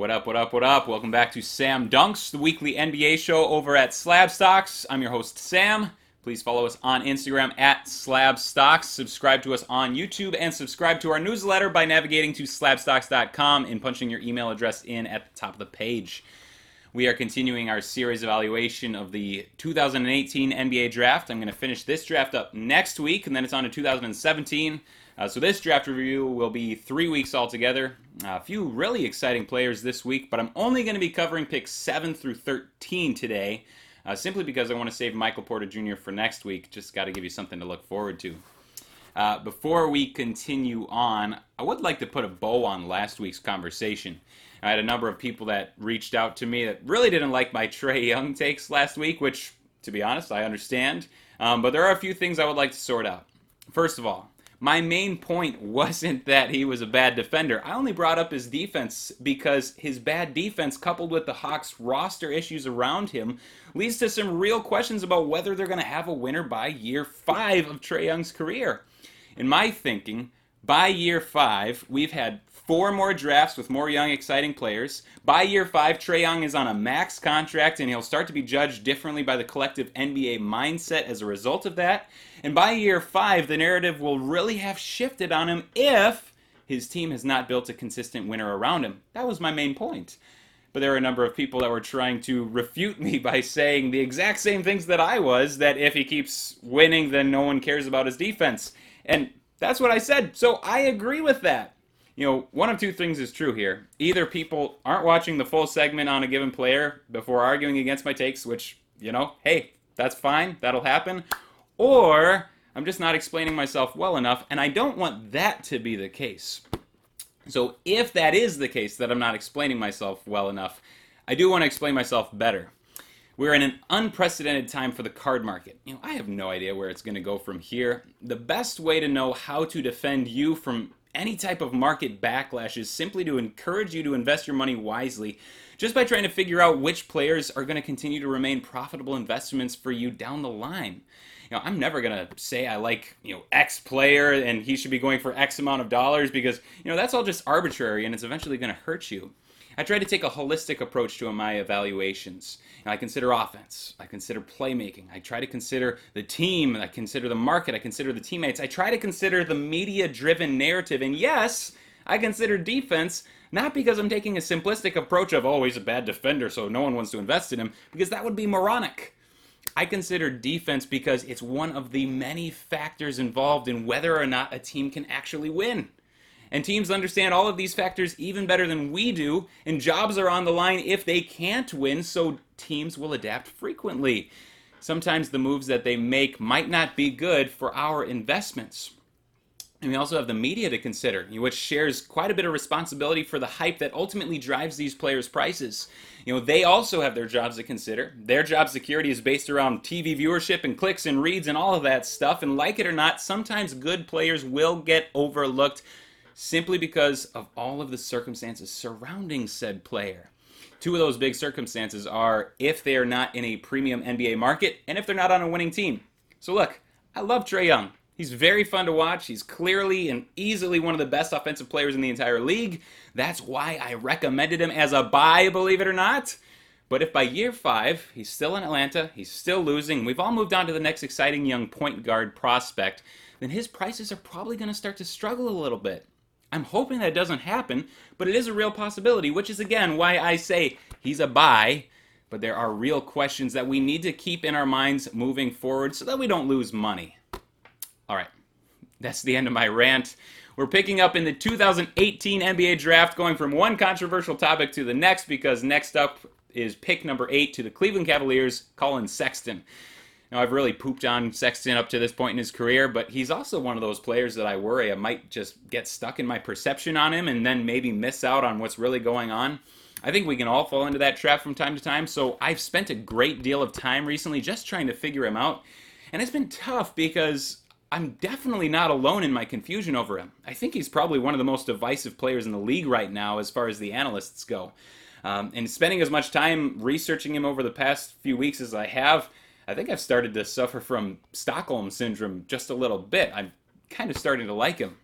What up, what up, what up? Welcome back to Sam Dunks, the weekly NBA show over at Slab Stocks. I'm your host, Sam. Please follow us on Instagram at Slab Stocks. Subscribe to us on YouTube and subscribe to our newsletter by navigating to slabstocks.com and punching your email address in at the top of the page. We are continuing our series evaluation of the 2018 NBA draft. I'm going to finish this draft up next week, and then it's on to 2017. Uh, so this draft review will be three weeks altogether. A few really exciting players this week, but I'm only going to be covering picks 7 through 13 today, uh, simply because I want to save Michael Porter Jr. for next week. Just got to give you something to look forward to. Uh, before we continue on, I would like to put a bow on last week's conversation. I had a number of people that reached out to me that really didn't like my Trae Young takes last week, which, to be honest, I understand. Um, but there are a few things I would like to sort out. First of all, my main point wasn't that he was a bad defender. I only brought up his defense because his bad defense, coupled with the Hawks' roster issues around him, leads to some real questions about whether they're going to have a winner by year five of Trae Young's career. In my thinking, by year five, we've had four more drafts with more young, exciting players. By year five, Trae Young is on a max contract and he'll start to be judged differently by the collective NBA mindset as a result of that. And by year five, the narrative will really have shifted on him if his team has not built a consistent winner around him. That was my main point. But there were a number of people that were trying to refute me by saying the exact same things that I was that if he keeps winning, then no one cares about his defense. And that's what I said. So I agree with that you know, one of two things is true here. Either people aren't watching the full segment on a given player before arguing against my takes, which, you know, hey, that's fine, that'll happen. Or I'm just not explaining myself well enough, and I don't want that to be the case. So if that is the case, that I'm not explaining myself well enough, I do want to explain myself better. We're in an unprecedented time for the card market. You know, I have no idea where it's going to go from here. The best way to know how to defend you from any type of market backlash is simply to encourage you to invest your money wisely just by trying to figure out which players are going to continue to remain profitable investments for you down the line. You know, I'm never going to say I like, you know, X player and he should be going for X amount of dollars because, you know, that's all just arbitrary and it's eventually going to hurt you. I try to take a holistic approach to my evaluations. I consider offense. I consider playmaking. I try to consider the team. I consider the market. I consider the teammates. I try to consider the media driven narrative. And yes, I consider defense not because I'm taking a simplistic approach of, oh, he's a bad defender, so no one wants to invest in him, because that would be moronic. I consider defense because it's one of the many factors involved in whether or not a team can actually win. And teams understand all of these factors even better than we do, and jobs are on the line if they can't win, so teams will adapt frequently. Sometimes the moves that they make might not be good for our investments. And we also have the media to consider, which shares quite a bit of responsibility for the hype that ultimately drives these players' prices. You know, they also have their jobs to consider. Their job security is based around TV viewership and clicks and reads and all of that stuff. And like it or not, sometimes good players will get overlooked simply because of all of the circumstances surrounding said player. Two of those big circumstances are if they are not in a premium NBA market and if they're not on a winning team. So, look, I love Trae Young. He's very fun to watch. He's clearly and easily one of the best offensive players in the entire league. That's why I recommended him as a buy, believe it or not. But if by year five he's still in Atlanta, he's still losing, we've all moved on to the next exciting young point guard prospect, then his prices are probably going to start to struggle a little bit. I'm hoping that doesn't happen, but it is a real possibility, which is again why I say he's a buy. But there are real questions that we need to keep in our minds moving forward so that we don't lose money. All right, that's the end of my rant. We're picking up in the 2018 NBA draft, going from one controversial topic to the next because next up is pick number eight to the Cleveland Cavaliers, Collin Sexton. Now, I've really pooped on Sexton up to this point in his career, but he's also one of those players that I worry I might just get stuck in my perception on him and then maybe miss out on what's really going on. I think we can all fall into that trap from time to time, so I've spent a great deal of time recently just trying to figure him out. And it's been tough because I'm definitely not alone in my confusion over him. I think he's probably one of the most divisive players in the league right now as far as the analysts go. Um, and spending as much time researching him over the past few weeks as I have, I think I've started to suffer from Stockholm syndrome just a little bit. I'm kind of starting to like him.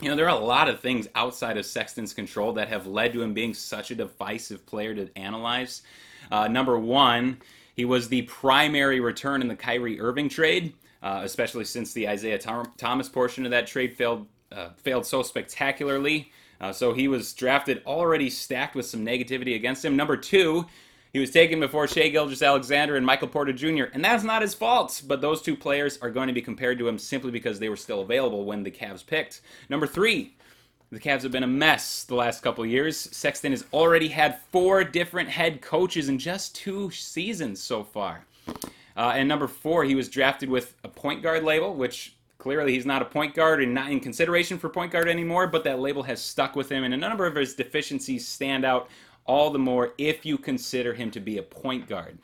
you know, there are a lot of things outside of Sexton's control that have led to him being such a divisive player to analyze. Uh, number one, he was the primary return in the Kyrie Irving trade, uh, especially since the Isaiah Thomas portion of that trade failed uh, failed so spectacularly. Uh, so he was drafted already stacked with some negativity against him. Number two, he was taken before Shai Gilgeous-Alexander and Michael Porter Jr., and that's not his fault, but those two players are going to be compared to him simply because they were still available when the Cavs picked. Number three, the Cavs have been a mess the last couple years. Sexton has already had four different head coaches in just two seasons so far. Uh, and number four, he was drafted with a point guard label, which clearly he's not a point guard and not in consideration for point guard anymore, but that label has stuck with him, and a number of his deficiencies stand out all the more if you consider him to be a point guard.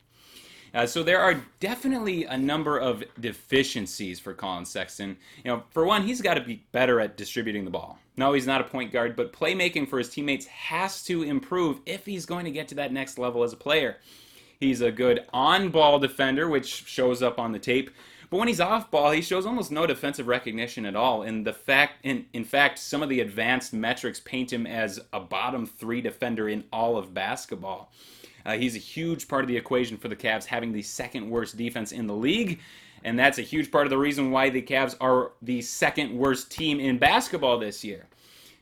Uh, so there are definitely a number of deficiencies for Collin Sexton. You know, for one, he's got to be better at distributing the ball. No, he's not a point guard, but playmaking for his teammates has to improve if he's going to get to that next level as a player. He's a good on-ball defender, which shows up on the tape, but when he's off ball, he shows almost no defensive recognition at all. And the fact, in, in fact, some of the advanced metrics paint him as a bottom three defender in all of basketball. Uh, he's a huge part of the equation for the Cavs, having the second worst defense in the league. And that's a huge part of the reason why the Cavs are the second worst team in basketball this year.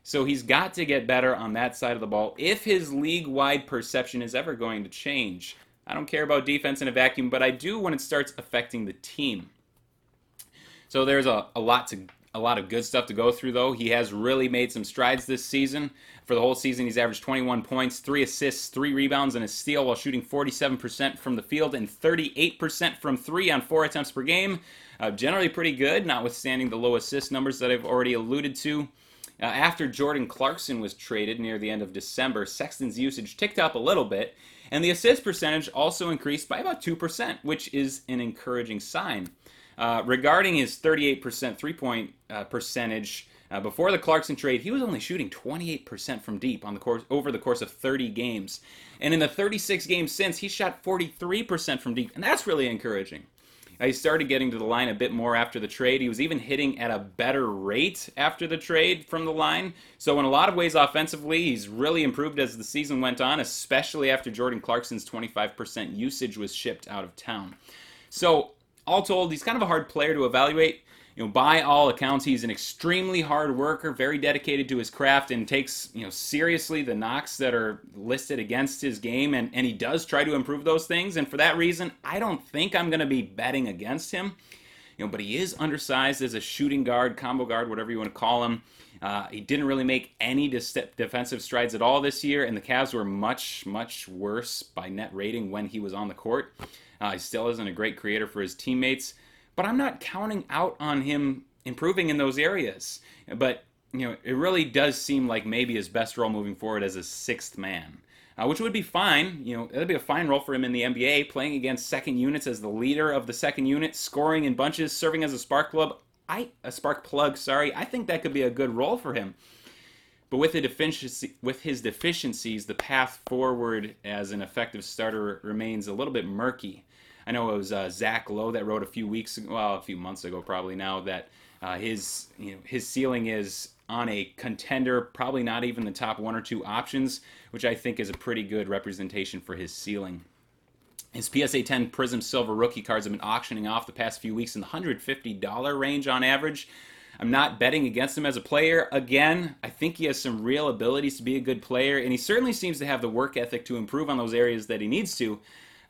So he's got to get better on that side of the ball if his league wide perception is ever going to change. I don't care about defense in a vacuum, but I do when it starts affecting the team. So there's a, a lot to a lot of good stuff to go through though. He has really made some strides this season. For the whole season, he's averaged 21 points, 3 assists, 3 rebounds, and a steal while shooting 47% from the field and 38% from 3 on 4 attempts per game. Uh, generally pretty good, notwithstanding the low assist numbers that I've already alluded to. Uh, after Jordan Clarkson was traded near the end of December, Sexton's usage ticked up a little bit, and the assist percentage also increased by about 2%, which is an encouraging sign. Uh, regarding his 38% three point uh, percentage, uh, before the Clarkson trade, he was only shooting 28% from deep on the course over the course of 30 games, and in the 36 games since, he shot 43% from deep, and that's really encouraging. He started getting to the line a bit more after the trade. He was even hitting at a better rate after the trade from the line. So, in a lot of ways, offensively, he's really improved as the season went on, especially after Jordan Clarkson's 25% usage was shipped out of town. So, all told, he's kind of a hard player to evaluate. You know, by all accounts, he's an extremely hard worker, very dedicated to his craft, and takes you know seriously the knocks that are listed against his game, and, and he does try to improve those things. And for that reason, I don't think I'm going to be betting against him. You know, but he is undersized as a shooting guard, combo guard, whatever you want to call him. Uh, he didn't really make any defensive strides at all this year, and the Cavs were much, much worse by net rating when he was on the court. Uh, he still isn't a great creator for his teammates, but I'm not counting out on him improving in those areas. But you know, it really does seem like maybe his best role moving forward as a sixth man. Uh, which would be fine. You know, it'd be a fine role for him in the NBA, playing against second units as the leader of the second unit, scoring in bunches, serving as a spark plug. I a spark plug. Sorry, I think that could be a good role for him. But with, deficiency, with his deficiencies, the path forward as an effective starter remains a little bit murky. I know it was uh, Zach Lowe that wrote a few weeks, well, a few months ago, probably now that uh, his you know his ceiling is on a contender, probably not even the top one or two options, which I think is a pretty good representation for his ceiling. His PSA 10 Prism Silver rookie cards have been auctioning off the past few weeks in the $150 range on average. I'm not betting against him as a player. Again, I think he has some real abilities to be a good player, and he certainly seems to have the work ethic to improve on those areas that he needs to.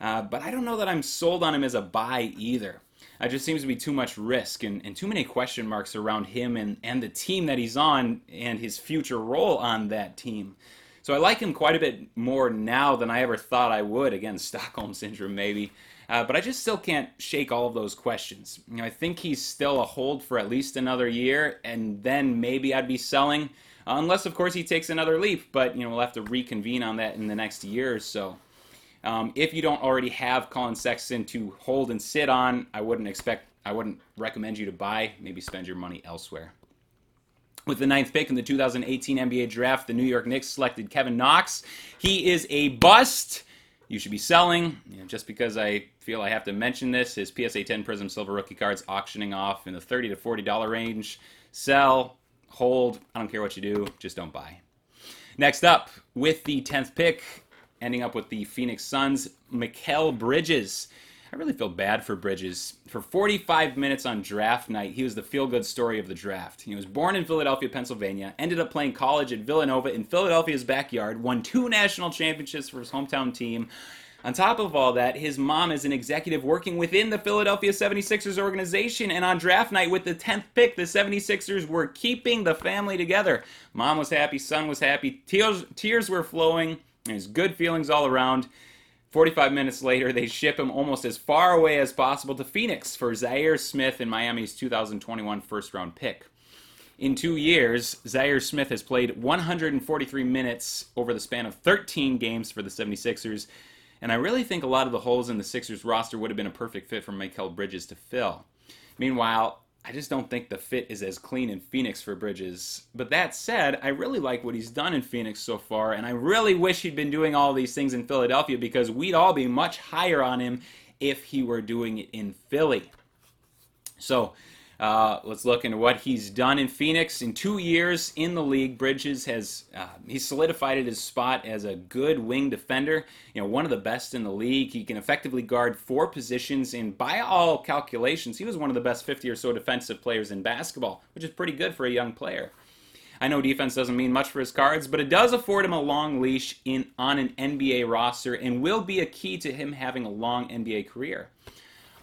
Uh, but I don't know that I'm sold on him as a buy either. It just seems to be too much risk and, and too many question marks around him and, and the team that he's on and his future role on that team. So I like him quite a bit more now than I ever thought I would. Again, Stockholm Syndrome, maybe. Uh, but I just still can't shake all of those questions. You know, I think he's still a hold for at least another year, and then maybe I'd be selling, unless of course he takes another leap. But you know, we'll have to reconvene on that in the next year or so. Um, if you don't already have Collin Sexton to hold and sit on, I wouldn't expect, I wouldn't recommend you to buy. Maybe spend your money elsewhere. With the ninth pick in the 2018 NBA draft, the New York Knicks selected Kevin Knox. He is a bust you should be selling. You know, just because I feel I have to mention this, his PSA 10 Prism Silver rookie cards auctioning off in the 30 to $40 range. Sell. hold. I don't care what you do, just don't buy. Next up, with the 10th pick, ending up with the Phoenix Suns, Mikal Bridges. I really feel bad for Bridges. For 45 minutes on draft night, he was the feel good story of the draft. He was born in Philadelphia, Pennsylvania, ended up playing college at Villanova in Philadelphia's backyard, won two national championships for his hometown team. On top of all that, his mom is an executive working within the Philadelphia 76ers organization, and on draft night with the 10th pick, the 76ers were keeping the family together. Mom was happy, son was happy, tears, tears were flowing, there's good feelings all around. 45 minutes later, they ship him almost as far away as possible to Phoenix for Zhaire Smith in Miami's 2021 first round pick. In two years, Zhaire Smith has played 143 minutes over the span of 13 games for the 76ers, and I really think a lot of the holes in the Sixers roster would have been a perfect fit for Mikal Bridges to fill. Meanwhile, I just don't think the fit is as clean in Phoenix for Bridges. But that said, I really like what he's done in Phoenix so far, and I really wish he'd been doing all these things in Philadelphia because we'd all be much higher on him if he were doing it in Philly. So, uh, let's look into what he's done in Phoenix. In two years in the league, Bridges has uh, solidified his spot as a good wing defender. You know, one of the best in the league. He can effectively guard four positions, and by all calculations, he was one of the best 50 or so defensive players in basketball, which is pretty good for a young player. I know defense doesn't mean much for his cards, but it does afford him a long leash in on an NBA roster and will be a key to him having a long NBA career.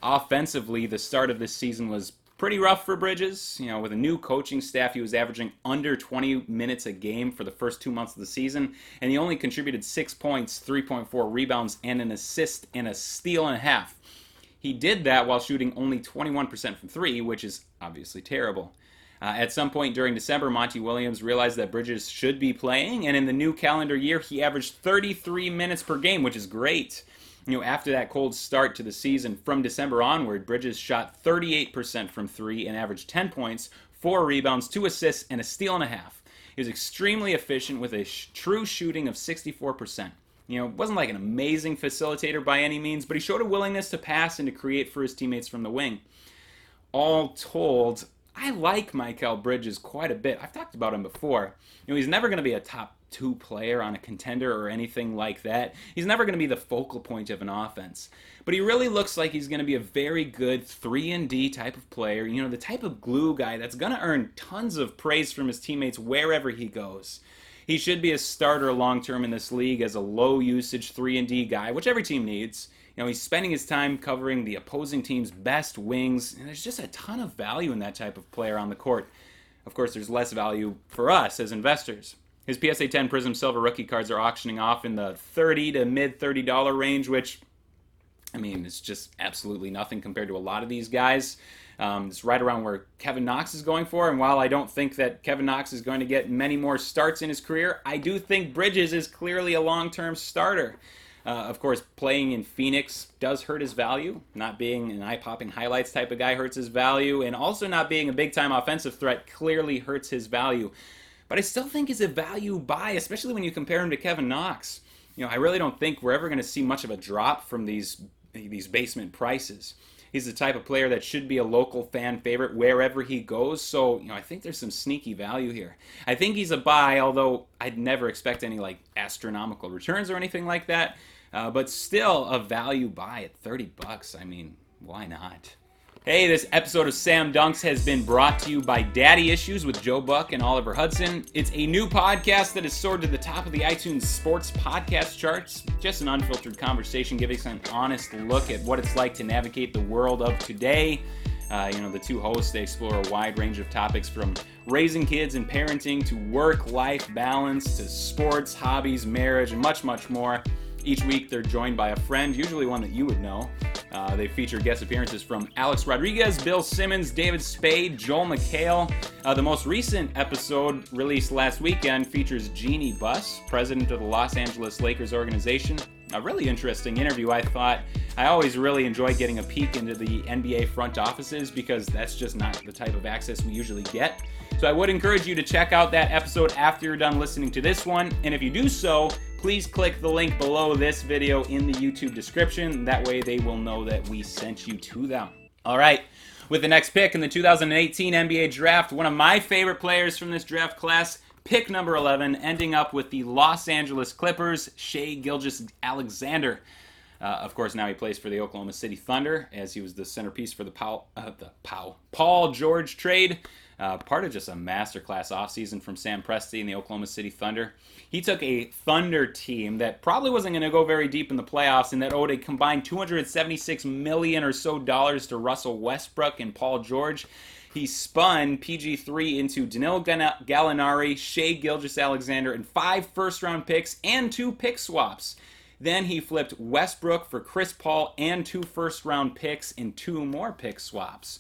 Offensively, the start of this season was pretty rough for Bridges. You know, with a new coaching staff, he was averaging under 20 minutes a game for the first two months of the season, and he only contributed six points, 3.4 rebounds, and an assist and a steal and a half. He did that while shooting only 21% from three, which is obviously terrible. Uh, at some point during December, Monty Williams realized that Bridges should be playing, and in the new calendar year, he averaged 33 minutes per game, which is great you know, after that cold start to the season from December onward, Bridges shot 38% from three and averaged 10 points, four rebounds, two assists, and a steal and a half. He was extremely efficient with a sh- true shooting of 64%. You know, wasn't like an amazing facilitator by any means, but he showed a willingness to pass and to create for his teammates from the wing. All told, I like Mikal Bridges quite a bit. I've talked about him before. You know, he's never going to be a top two player on a contender or anything like that. He's never going to be the focal point of an offense. But he really looks like he's going to be a very good 3 and D type of player, you know, the type of glue guy that's going to earn tons of praise from his teammates wherever he goes. He should be a starter long term in this league as a low usage 3 and D guy, which every team needs. You know, he's spending his time covering the opposing team's best wings, and there's just a ton of value in that type of player on the court. Of course, there's less value for us as investors. His PSA 10 Prism Silver rookie cards are auctioning off in the 30 to mid $30 range, which, I mean, it's just absolutely nothing compared to a lot of these guys. Um, it's right around where Kevin Knox is going for. And while I don't think that Kevin Knox is going to get many more starts in his career, I do think Bridges is clearly a long term starter. Uh, of course, playing in Phoenix does hurt his value. Not being an eye popping highlights type of guy hurts his value. And also, not being a big time offensive threat clearly hurts his value but I still think he's a value buy, especially when you compare him to Kevin Knox. You know, I really don't think we're ever going to see much of a drop from these these basement prices. He's the type of player that should be a local fan favorite wherever he goes. So, you know, I think there's some sneaky value here. I think he's a buy, although I'd never expect any like astronomical returns or anything like that. Uh, but still a value buy at 30 bucks. I mean, why not? Hey, this episode of Sam Dunks has been brought to you by Daddy Issues with Joe Buck and Oliver Hudson. It's a new podcast that has soared to the top of the iTunes sports podcast charts. Just an unfiltered conversation giving us an honest look at what it's like to navigate the world of today. Uh, you know, the two hosts, they explore a wide range of topics from raising kids and parenting to work life balance to sports, hobbies, marriage, and much, much more. Each week, they're joined by a friend, usually one that you would know. Uh, they feature guest appearances from Alex Rodriguez, Bill Simmons, David Spade, Joel McHale. Uh, the most recent episode, released last weekend, features Jeanie Buss, president of the Los Angeles Lakers organization. A really interesting interview, I thought. I always really enjoy getting a peek into the NBA front offices because that's just not the type of access we usually get. So I would encourage you to check out that episode after you're done listening to this one. And if you do so, please click the link below this video in the YouTube description. That way they will know that we sent you to them. All right. with the next pick in the 2018 NBA Draft. One of my favorite players from this draft class, pick number 11, ending up with the Los Angeles Clippers, Shai Gilgis Alexander. Uh, of course, now he plays for the Oklahoma City Thunder, as he was the centerpiece for the Paul, uh, the Paul, Paul George trade. Uh, part of just a masterclass offseason from Sam Presti and the Oklahoma City Thunder. He took a Thunder team that probably wasn't going to go very deep in the playoffs and that owed a combined 276 million or so dollars to Russell Westbrook and Paul George. He spun PG3 into Danilo Gallinari, Shai Gilgeous Alexander, and five first round picks and two pick swaps. Then he flipped Westbrook for Chris Paul and two first round picks and two more pick swaps.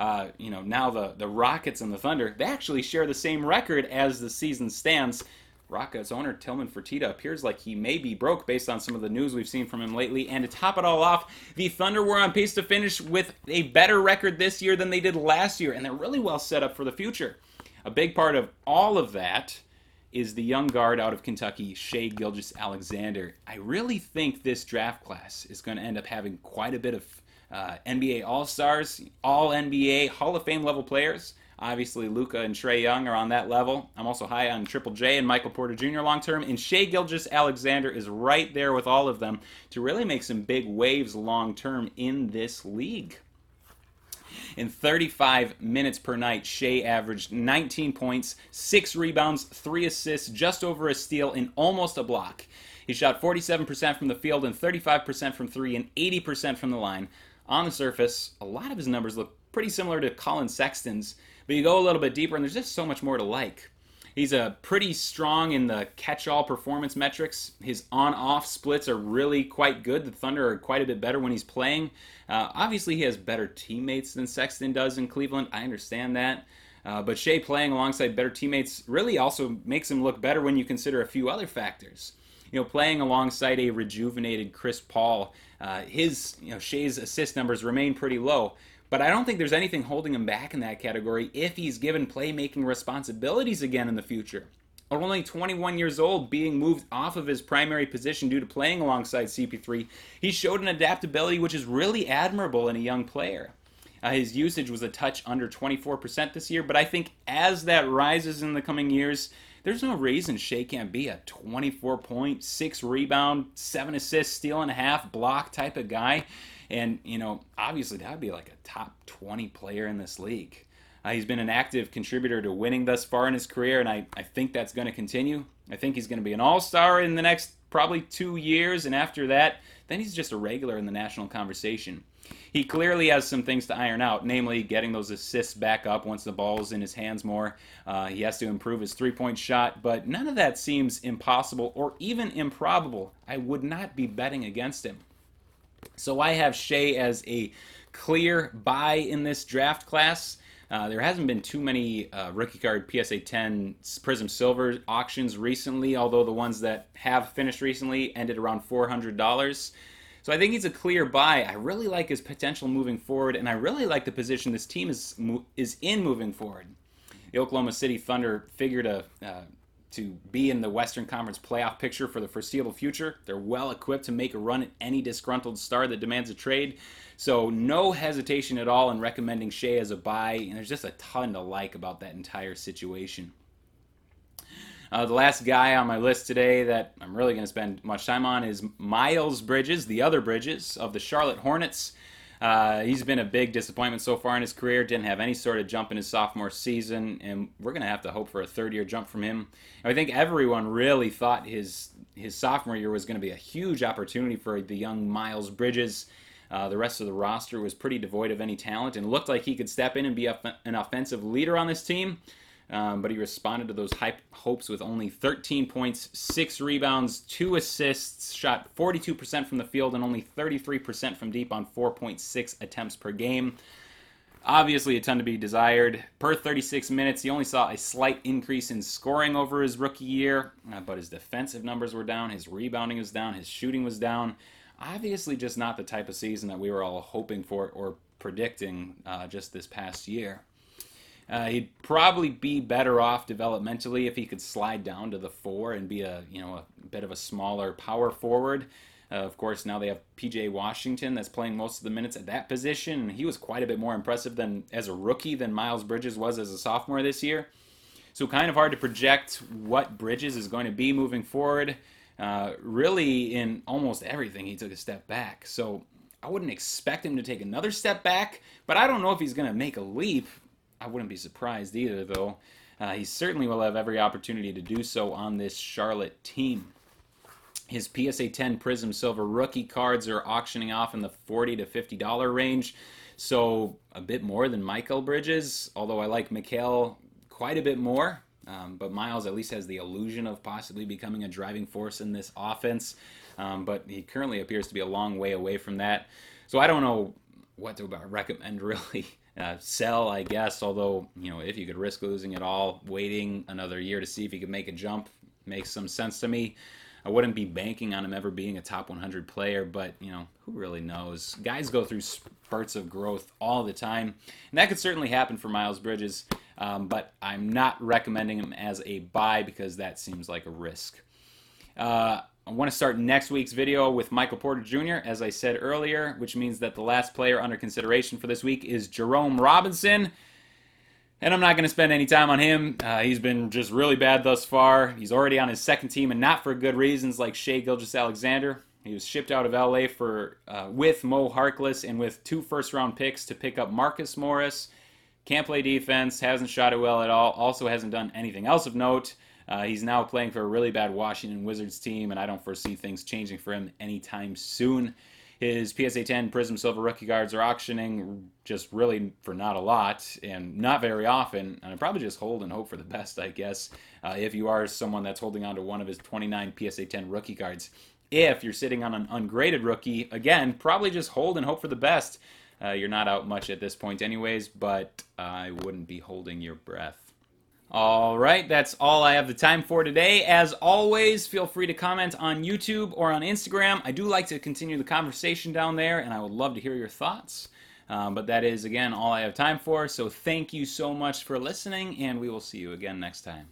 Uh, you know, now the, the Rockets and the Thunder, they actually share the same record as the season stands. Rockets owner Tillman Fertitta appears like he may be broke based on some of the news we've seen from him lately. And to top it all off, the Thunder were on pace to finish with a better record this year than they did last year, and they're really well set up for the future. A big part of all of that is the young guard out of Kentucky, Shai Gilgeous-Alexander. I really think this draft class is going to end up having quite a bit of uh, NBA All Stars, All NBA Hall of Fame level players. Obviously, Luka and Trae Young are on that level. I'm also high on Triple J and Michael Porter Jr. long term. And Shai Gilgeous-Alexander is right there with all of them to really make some big waves long term in this league. In 35 minutes per night, Shai averaged 19 points, 6 rebounds, 3 assists, just over a steal, and almost a block. He shot 47% from the field and 35% from 3 and 80% from the line. On the surface, a lot of his numbers look pretty similar to Collin Sexton's, but you go a little bit deeper and there's just so much more to like. He's a pretty strong in the catch-all performance metrics. His on-off splits are really quite good. The Thunder are quite a bit better when he's playing. Uh, obviously, he has better teammates than Sexton does in Cleveland. I understand that. Uh, but Shai playing alongside better teammates really also makes him look better when you consider a few other factors. You know, playing alongside a rejuvenated Chris Paul, uh, his you know Shai's assist numbers remain pretty low. But I don't think there's anything holding him back in that category if he's given playmaking responsibilities again in the future. only 21 years old, being moved off of his primary position due to playing alongside CP3, he showed an adaptability which is really admirable in a young player. Uh, his usage was a touch under 24% this year, but I think as that rises in the coming years, there's no reason Shai can't be a 24 point, six rebound, seven assists, steal and a half block type of guy. And, you know, obviously that would be like a top 20 player in this league. Uh, he's been an active contributor to winning thus far in his career, and I, I think that's going to continue. I think he's going to be an all star in the next probably two years, and after that, then he's just a regular in the national conversation. He clearly has some things to iron out, namely getting those assists back up once the ball's in his hands more. Uh, he has to improve his three point shot, but none of that seems impossible or even improbable. I would not be betting against him. So I have Shai as a clear buy in this draft class. Uh, there hasn't been too many uh, rookie card PSA 10 Prism Silver auctions recently, although the ones that have finished recently ended around $400. So I think he's a clear buy. I really like his potential moving forward, and I really like the position this team is is in moving forward. The Oklahoma City Thunder figured a uh, to be in the Western Conference playoff picture for the foreseeable future. They're well equipped to make a run at any disgruntled star that demands a trade. So, no hesitation at all in recommending Shai as a buy, and there's just a ton to like about that entire situation. Uh, the last guy on my list today that I'm really going to spend much time on is Miles Bridges, the other Bridges of the Charlotte Hornets. Uh, he's been a big disappointment so far in his career. Didn't have any sort of jump in his sophomore season, and we're going to have to hope for a third year jump from him. I think everyone really thought his his sophomore year was going to be a huge opportunity for the young Miles Bridges. Uh, the rest of the roster was pretty devoid of any talent and looked like he could step in and be a, an offensive leader on this team um, but he responded to those hype hopes with only 13 points, 6 rebounds, 2 assists, shot 42% from the field, and only 33% from deep on 4.6 attempts per game. Obviously, a ton to be desired. Per 36 minutes, he only saw a slight increase in scoring over his rookie year, uh, but his defensive numbers were down, his rebounding was down, his shooting was down. Obviously, just not the type of season that we were all hoping for or predicting uh, just this past year. Uh, he'd probably be better off developmentally if he could slide down to the four and be a you know a bit of a smaller power forward. Uh, of course, now they have PJ Washington that's playing most of the minutes at that position, and he was quite a bit more impressive than as a rookie than Miles Bridges was as a sophomore this year. So kind of hard to project what Bridges is going to be moving forward. Uh, really, in almost everything, he took a step back. So I wouldn't expect him to take another step back, but I don't know if he's going to make a leap. I wouldn't be surprised either, though. Uh, he certainly will have every opportunity to do so on this Charlotte team. His PSA 10 Prism Silver rookie cards are auctioning off in the 40 to $50 range, so a bit more than Mikal Bridges, although I like Mikal quite a bit more. Um, but Miles at least has the illusion of possibly becoming a driving force in this offense. Um, but he currently appears to be a long way away from that. So I don't know what to recommend really. Uh, sell, I guess. Although you know, if you could risk losing it all, waiting another year to see if he could make a jump makes some sense to me. I wouldn't be banking on him ever being a top 100 player, but you know, who really knows? Guys go through spurts of growth all the time, and that could certainly happen for Miles Bridges. Um, but I'm not recommending him as a buy because that seems like a risk. Uh, I want to start next week's video with Michael Porter Jr., as I said earlier, which means that the last player under consideration for this week is Jerome Robinson. And I'm not going to spend any time on him. Uh, he's been just really bad thus far. He's already on his second team, and not for good reasons, like Shai Gilgeous-Alexander. He was shipped out of LA for uh, with Mo Harkless and with two first round picks to pick up Marcus Morris. Can't play defense, hasn't shot it well at all, also hasn't done anything else of note. Uh, he's now playing for a really bad Washington Wizards team, and I don't foresee things changing for him anytime soon. His PSA 10 Prism Silver rookie cards are auctioning just really for not a lot and not very often. And I probably just hold and hope for the best, I guess, uh, if you are someone that's holding on to one of his 29 PSA 10 rookie cards. If you're sitting on an ungraded rookie, again, probably just hold and hope for the best. Uh, you're not out much at this point, anyways, but I wouldn't be holding your breath. All right, that's all I have the time for today. As always, feel free to comment on YouTube or on Instagram. I do like to continue the conversation down there, and I would love to hear your thoughts. Um, but that is, again, all I have time for. So thank you so much for listening, and we will see you again next time.